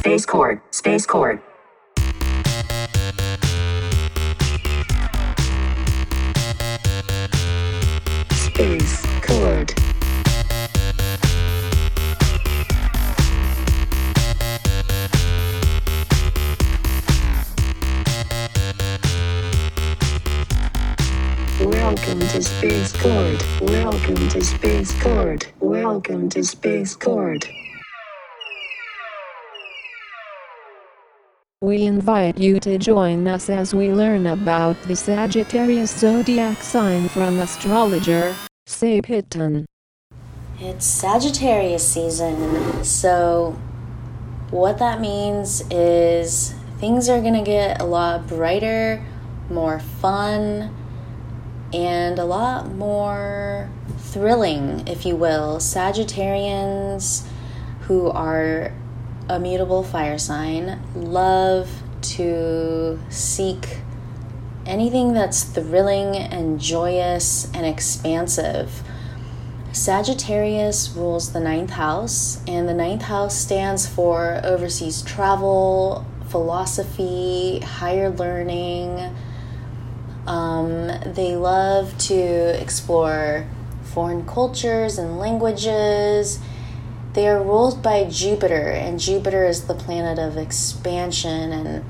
Space Cord, Space Cord. Space Cord. Welcome to Space Cord. Welcome to Space Cord. Welcome to Space Cord. We invite you to join us as we learn about the Sagittarius zodiac sign from astrologer Say Pitton. It's Sagittarius season, so what that means is things are gonna get a lot brighter, more fun, and a lot more thrilling, if you will. Sagittarians who are a mutable fire sign love to seek anything that's thrilling and joyous and expansive. Sagittarius rules the ninth house, and the ninth house stands for overseas travel, philosophy, higher learning. Um, they love to explore foreign cultures and languages. They are ruled by Jupiter, and Jupiter is the planet of expansion and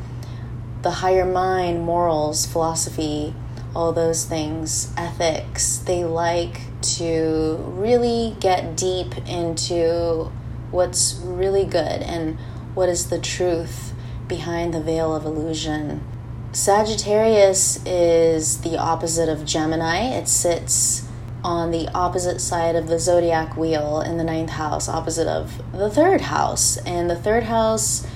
the higher mind, morals, philosophy, all those things, ethics. They like to really get deep into what's really good and what is the truth behind the veil of illusion. Sagittarius is the opposite of Gemini. It sits on the opposite side of the zodiac wheel in the ninth house, opposite of the third house. And the third house,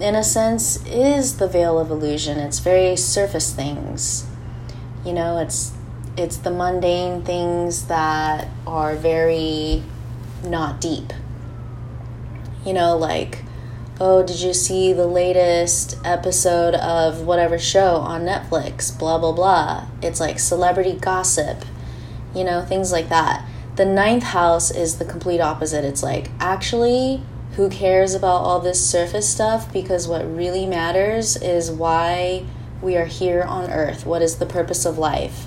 in a sense, is the veil of illusion. It's very surface things. You know, it's it's the mundane things that are very not deep. You know, like oh, did you see the latest episode of whatever show on Netflix? Blah, blah, blah. It's like celebrity gossip, you know, things like that. The ninth house is the complete opposite. It's like, actually, who cares about all this surface stuff? Because what really matters is why we are here on earth. What is the purpose of life?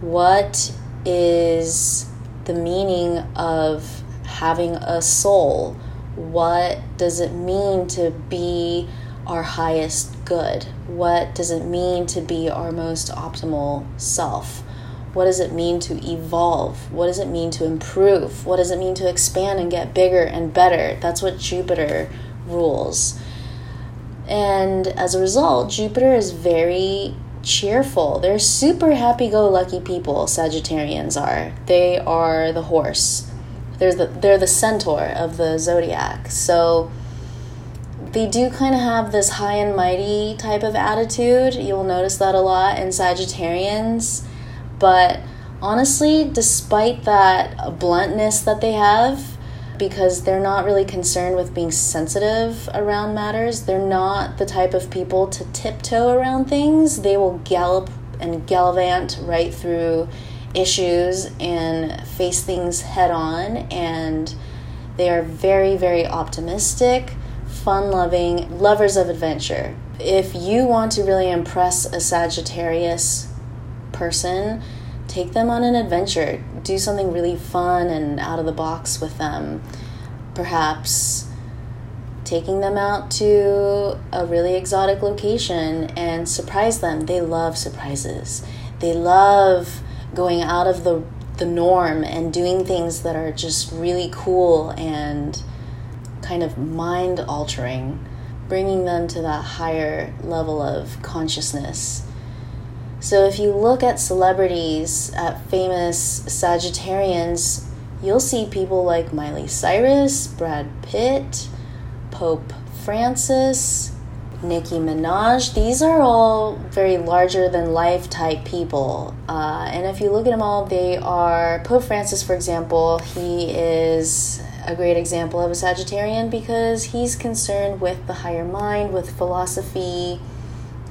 What is the meaning of having a soul? what does it mean to be our highest good? What does it mean to be our most optimal self? What does it mean to evolve? What does it mean to improve? What does it mean to expand and get bigger and better? That's what Jupiter rules. And as a result, Jupiter is very cheerful. They're super happy go lucky people, Sagittarians are. They are the horse they're the they're the centaur of the zodiac. So they do kind of have this high and mighty type of attitude. You'll notice that a lot in Sagittarians. But honestly, despite that bluntness that they have, because they're not really concerned with being sensitive around matters, they're not the type of people to tiptoe around things. They will gallop and gallivant right through issues and face things head on and they are very very optimistic fun loving lovers of adventure if you want to really impress a sagittarius person take them on an adventure. Do something really fun and out of the box with them. Perhaps taking them out to a really exotic location and surprise them. They love surprises. They love going out of the the norm and doing things that are just really cool and kind of mind altering, bringing them to that higher level of consciousness. So, if you look at celebrities, at famous Sagittarians, you'll see people like Miley Cyrus, Brad Pitt, Pope Francis, Nicki Minaj, these are all very larger than life type people. Uh, and if you look at them all, they are Pope Francis, for example, he is a great example of a Sagittarian because he's concerned with the higher mind, with philosophy.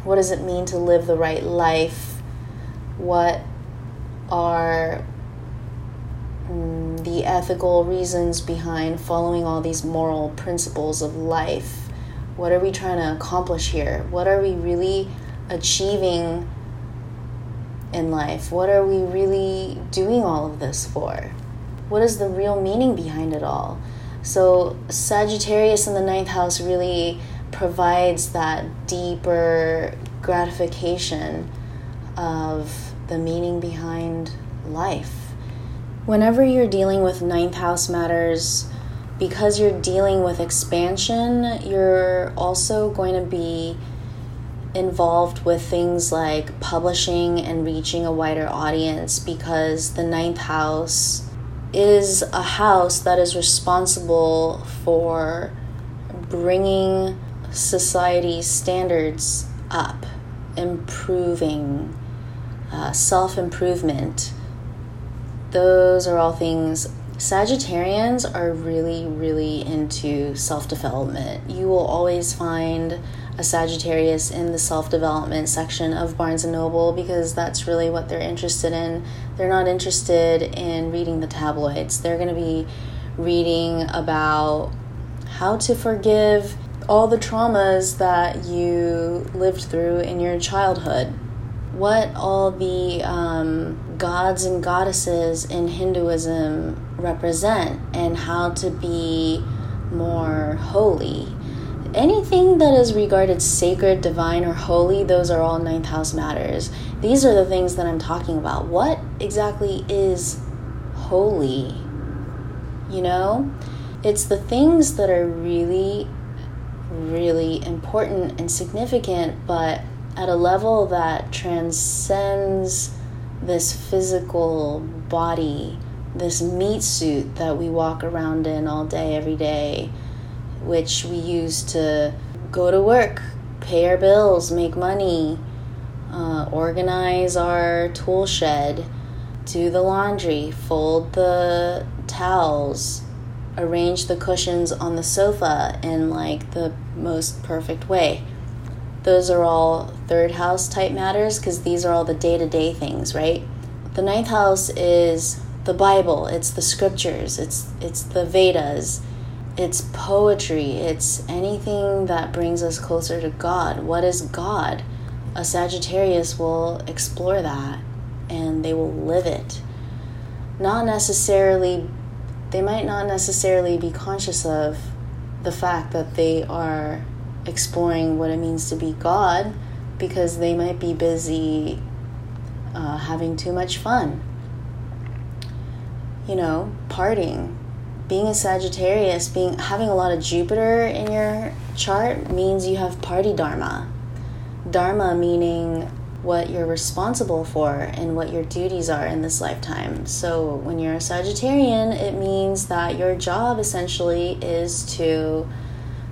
What does it mean to live the right life? What are mm, the ethical reasons behind following all these moral principles of life? What are we trying to accomplish here? What are we really achieving in life? What are we really doing all of this for? What is the real meaning behind it all? So, Sagittarius in the ninth house really provides that deeper gratification of the meaning behind life. Whenever you're dealing with ninth house matters, because you're dealing with expansion, you're also going to be involved with things like publishing and reaching a wider audience because the ninth house is a house that is responsible for bringing society's standards up, improving, uh, self improvement. Those are all things Sagittarians are really, really into self development. You will always find a Sagittarius in the self development section of Barnes and Noble because that's really what they're interested in. They're not interested in reading the tabloids, they're going to be reading about how to forgive all the traumas that you lived through in your childhood. What all the um, gods and goddesses in Hinduism represent and how to be more holy. Anything that is regarded sacred, divine, or holy, those are all ninth house matters. These are the things that I'm talking about. What exactly is holy? You know? It's the things that are really, really important and significant, but at a level that transcends this physical body this meat suit that we walk around in all day, every day, which we use to go to work, pay our bills, make money, uh, organize our tool shed, do the laundry, fold the towels, arrange the cushions on the sofa in like the most perfect way. Those are all third house type matters because these are all the day to day things, right? The ninth house is the Bible, it's the scriptures, it's it's the Vedas, it's poetry, it's anything that brings us closer to God. What is God? A Sagittarius will explore that and they will live it. Not necessarily they might not necessarily be conscious of the fact that they are exploring what it means to be God because they might be busy uh, having too much fun you know, partying. Being a Sagittarius, being having a lot of Jupiter in your chart means you have party dharma. Dharma meaning what you're responsible for and what your duties are in this lifetime. So when you're a Sagittarian, it means that your job essentially is to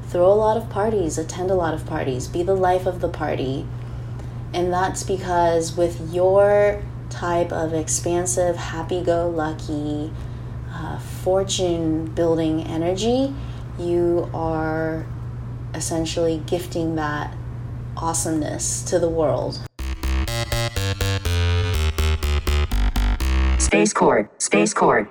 throw a lot of parties, attend a lot of parties, be the life of the party. And that's because with your type of expansive, happy go lucky, uh, fortune building energy, you are essentially gifting that awesomeness to the world. Space Chord, Space Chord.